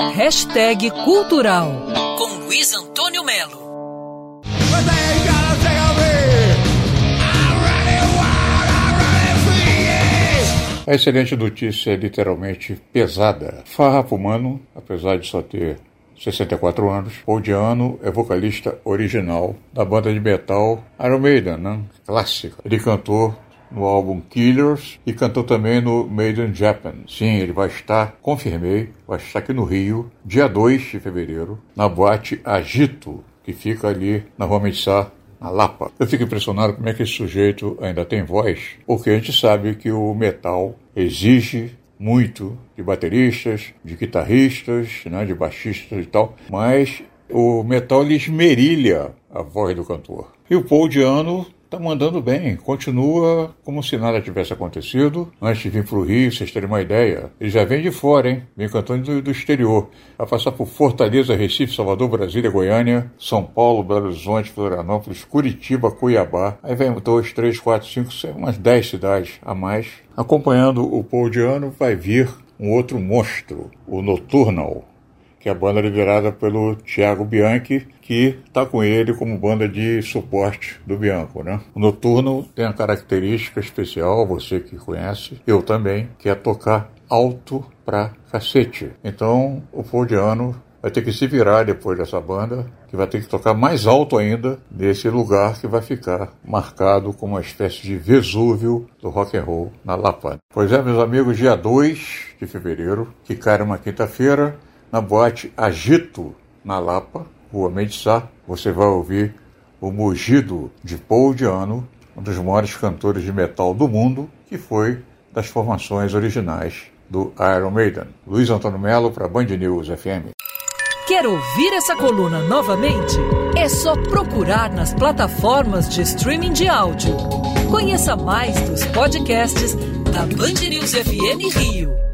Hashtag Cultural com Luiz Antônio Melo. A excelente notícia é literalmente pesada. Farrapo Mano, apesar de só ter 64 anos, Paul Diano é vocalista original da banda de metal Iron Maiden, né? clássica. Ele cantou no álbum Killers e cantou também no Made in Japan. Sim, ele vai estar, confirmei, vai estar aqui no Rio, dia 2 de fevereiro, na boate Agito, que fica ali na Rua Medissá, na Lapa. Eu fico impressionado como é que esse sujeito ainda tem voz, porque a gente sabe que o metal exige muito de bateristas, de guitarristas, né, de baixistas e tal, mas o metal esmerilha a voz do cantor. E o Paul Diano está mandando bem, continua como se nada tivesse acontecido. Antes de vir para o Rio, vocês terem uma ideia, ele já vem de fora, hein? Vem cantando do, do exterior. Vai passar por Fortaleza, Recife, Salvador, Brasília, Goiânia, São Paulo, Belo Horizonte, Florianópolis, Curitiba, Cuiabá. Aí vem dois, três, quatro, cinco, seis, umas dez cidades a mais. Acompanhando o Paul Diano vai vir um outro monstro, o Nocturnal que é a banda liderada pelo Thiago Bianchi, que está com ele como banda de suporte do Bianco. Né? O Noturno tem a característica especial, você que conhece, eu também, que é tocar alto pra cacete. Então o Foldiano vai ter que se virar depois dessa banda, que vai ter que tocar mais alto ainda nesse lugar que vai ficar marcado como uma espécie de Vesúvio do rock and roll na Lapa. Pois é, meus amigos, dia 2 de fevereiro, que cai uma quinta-feira, na boate Agito, na Lapa, Rua Medissá, você vai ouvir o mugido de Paul Diano, um dos maiores cantores de metal do mundo, que foi das formações originais do Iron Maiden. Luiz Antônio Melo para Band News FM. Quer ouvir essa coluna novamente? É só procurar nas plataformas de streaming de áudio. Conheça mais dos podcasts da Band News FM Rio.